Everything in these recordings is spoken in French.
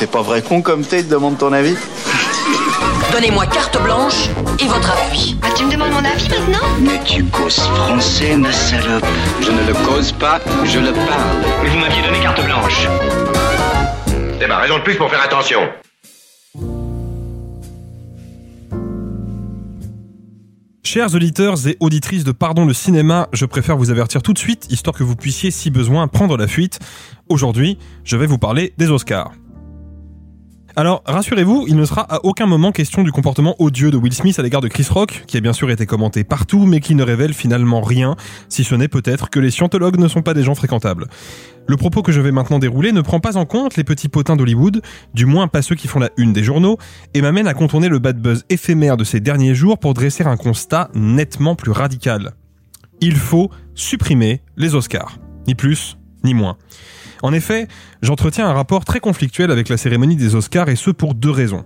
C'est pas vrai con comme t'es, demande ton avis Donnez-moi carte blanche et votre appui. Ah, tu me demandes mon avis maintenant Mais tu causes français, ma salope. Je ne le cause pas, je le parle. Mais vous m'aviez donné carte blanche. C'est ma raison de plus pour faire attention. Chers auditeurs et auditrices de Pardon le cinéma, je préfère vous avertir tout de suite, histoire que vous puissiez, si besoin, prendre la fuite. Aujourd'hui, je vais vous parler des Oscars. Alors, rassurez-vous, il ne sera à aucun moment question du comportement odieux de Will Smith à l'égard de Chris Rock, qui a bien sûr été commenté partout, mais qui ne révèle finalement rien, si ce n'est peut-être que les scientologues ne sont pas des gens fréquentables. Le propos que je vais maintenant dérouler ne prend pas en compte les petits potins d'Hollywood, du moins pas ceux qui font la une des journaux, et m'amène à contourner le bad buzz éphémère de ces derniers jours pour dresser un constat nettement plus radical. Il faut supprimer les Oscars. Ni plus, ni moins. En effet, j'entretiens un rapport très conflictuel avec la cérémonie des Oscars et ce pour deux raisons.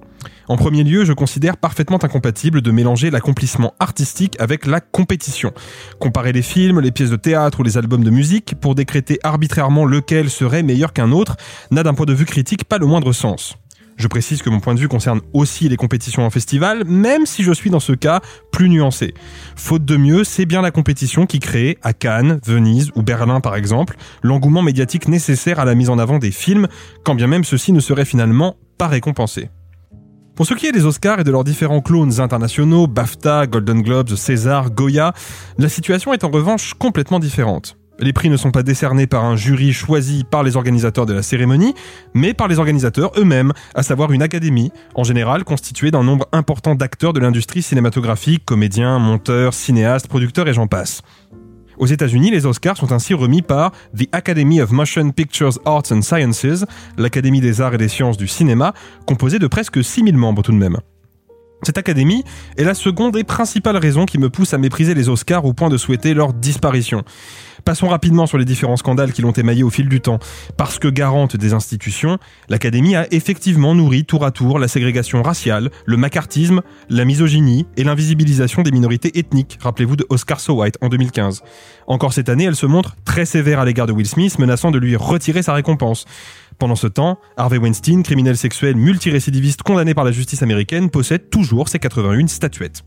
En premier lieu, je considère parfaitement incompatible de mélanger l'accomplissement artistique avec la compétition. Comparer les films, les pièces de théâtre ou les albums de musique pour décréter arbitrairement lequel serait meilleur qu'un autre n'a d'un point de vue critique pas le moindre sens. Je précise que mon point de vue concerne aussi les compétitions en festival, même si je suis dans ce cas plus nuancé. Faute de mieux, c'est bien la compétition qui crée, à Cannes, Venise ou Berlin par exemple, l'engouement médiatique nécessaire à la mise en avant des films, quand bien même ceux-ci ne seraient finalement pas récompensés. Pour ce qui est des Oscars et de leurs différents clones internationaux, BAFTA, Golden Globes, César, Goya, la situation est en revanche complètement différente. Les prix ne sont pas décernés par un jury choisi par les organisateurs de la cérémonie, mais par les organisateurs eux-mêmes, à savoir une académie, en général constituée d'un nombre important d'acteurs de l'industrie cinématographique, comédiens, monteurs, cinéastes, producteurs et j'en passe. Aux États-Unis, les Oscars sont ainsi remis par The Academy of Motion Pictures Arts and Sciences, l'Académie des arts et des sciences du cinéma, composée de presque 6000 membres tout de même. Cette académie est la seconde et principale raison qui me pousse à mépriser les Oscars au point de souhaiter leur disparition. Passons rapidement sur les différents scandales qui l'ont émaillé au fil du temps. Parce que garante des institutions, l'Académie a effectivement nourri tour à tour la ségrégation raciale, le macartisme, la misogynie et l'invisibilisation des minorités ethniques. Rappelez-vous de Oscar So White en 2015. Encore cette année, elle se montre très sévère à l'égard de Will Smith, menaçant de lui retirer sa récompense. Pendant ce temps, Harvey Weinstein, criminel sexuel multirécidiviste condamné par la justice américaine, possède toujours ses 81 statuettes.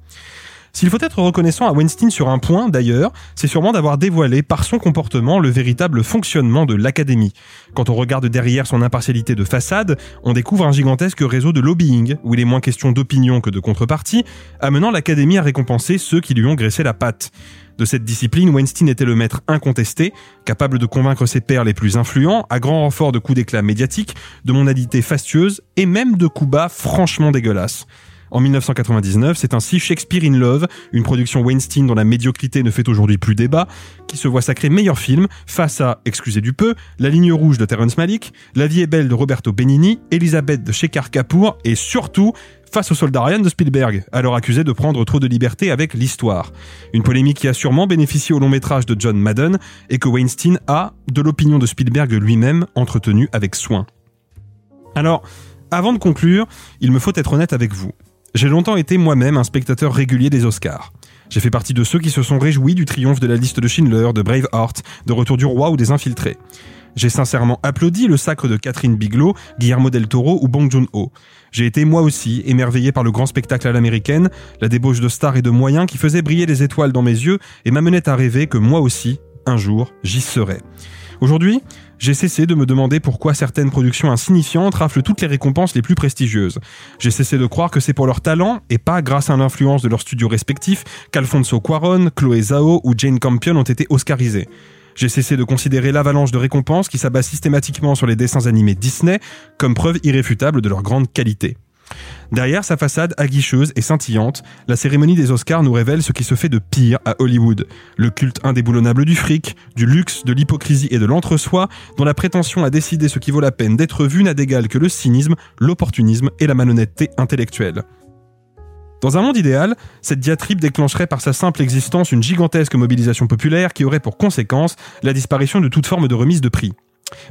S'il faut être reconnaissant à Weinstein sur un point, d'ailleurs, c'est sûrement d'avoir dévoilé par son comportement le véritable fonctionnement de l'Académie. Quand on regarde derrière son impartialité de façade, on découvre un gigantesque réseau de lobbying, où il est moins question d'opinion que de contrepartie, amenant l'Académie à récompenser ceux qui lui ont graissé la patte. De cette discipline, Weinstein était le maître incontesté, capable de convaincre ses pairs les plus influents, à grand renfort de coups d'éclat médiatiques, de monalité fastueuse et même de coups bas franchement dégueulasses. En 1999, c'est ainsi Shakespeare in Love, une production Weinstein dont la médiocrité ne fait aujourd'hui plus débat, qui se voit sacré meilleur film face à, excusez du peu, La ligne rouge de Terrence Malick, La vie est belle de Roberto Benigni, Elisabeth de Shekhar Kapoor et surtout face au soldat Ryan de Spielberg, alors accusé de prendre trop de liberté avec l'histoire. Une polémique qui a sûrement bénéficié au long métrage de John Madden et que Weinstein a, de l'opinion de Spielberg lui-même, entretenu avec soin. Alors, avant de conclure, il me faut être honnête avec vous. J'ai longtemps été moi-même un spectateur régulier des Oscars. J'ai fait partie de ceux qui se sont réjouis du triomphe de la liste de Schindler, de Braveheart, de Retour du Roi ou des Infiltrés. J'ai sincèrement applaudi le sacre de Catherine Bigelow, Guillermo del Toro ou Bong Joon-ho. J'ai été moi aussi émerveillé par le grand spectacle à l'américaine, la débauche de stars et de moyens qui faisait briller les étoiles dans mes yeux et m'amenait à rêver que moi aussi, un jour, j'y serais. Aujourd'hui, j'ai cessé de me demander pourquoi certaines productions insignifiantes raflent toutes les récompenses les plus prestigieuses. J'ai cessé de croire que c'est pour leur talent, et pas grâce à l'influence de leurs studios respectifs, qu'Alfonso Cuaron, Chloé Zhao ou Jane Campion ont été oscarisés. J'ai cessé de considérer l'avalanche de récompenses qui s'abat systématiquement sur les dessins animés Disney comme preuve irréfutable de leur grande qualité. Derrière sa façade aguicheuse et scintillante, la cérémonie des Oscars nous révèle ce qui se fait de pire à Hollywood. Le culte indéboulonnable du fric, du luxe, de l'hypocrisie et de l'entre-soi, dont la prétention à décider ce qui vaut la peine d'être vu n'a d'égal que le cynisme, l'opportunisme et la malhonnêteté intellectuelle. Dans un monde idéal, cette diatribe déclencherait par sa simple existence une gigantesque mobilisation populaire qui aurait pour conséquence la disparition de toute forme de remise de prix.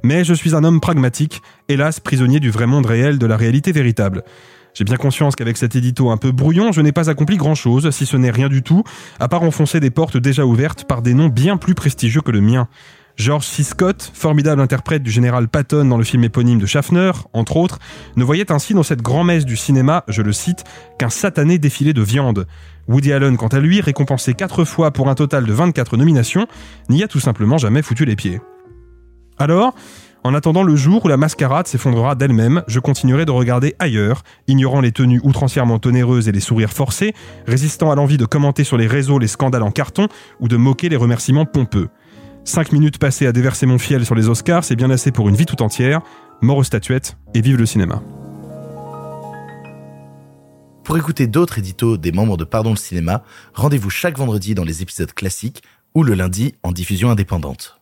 Mais je suis un homme pragmatique, hélas prisonnier du vrai monde réel, de la réalité véritable. J'ai bien conscience qu'avec cet édito un peu brouillon, je n'ai pas accompli grand-chose, si ce n'est rien du tout, à part enfoncer des portes déjà ouvertes par des noms bien plus prestigieux que le mien. George C. Scott, formidable interprète du général Patton dans le film éponyme de Schaffner, entre autres, ne voyait ainsi dans cette grand-messe du cinéma, je le cite, qu'un satané défilé de viande. Woody Allen, quant à lui, récompensé quatre fois pour un total de 24 nominations, n'y a tout simplement jamais foutu les pieds. Alors, en attendant le jour où la mascarade s'effondrera d'elle-même, je continuerai de regarder ailleurs, ignorant les tenues outrancièrement onéreuses et les sourires forcés, résistant à l'envie de commenter sur les réseaux les scandales en carton ou de moquer les remerciements pompeux. Cinq minutes passées à déverser mon fiel sur les Oscars, c'est bien assez pour une vie tout entière. Mort aux statuettes et vive le cinéma. Pour écouter d'autres éditos des membres de Pardon le cinéma, rendez-vous chaque vendredi dans les épisodes classiques ou le lundi en diffusion indépendante.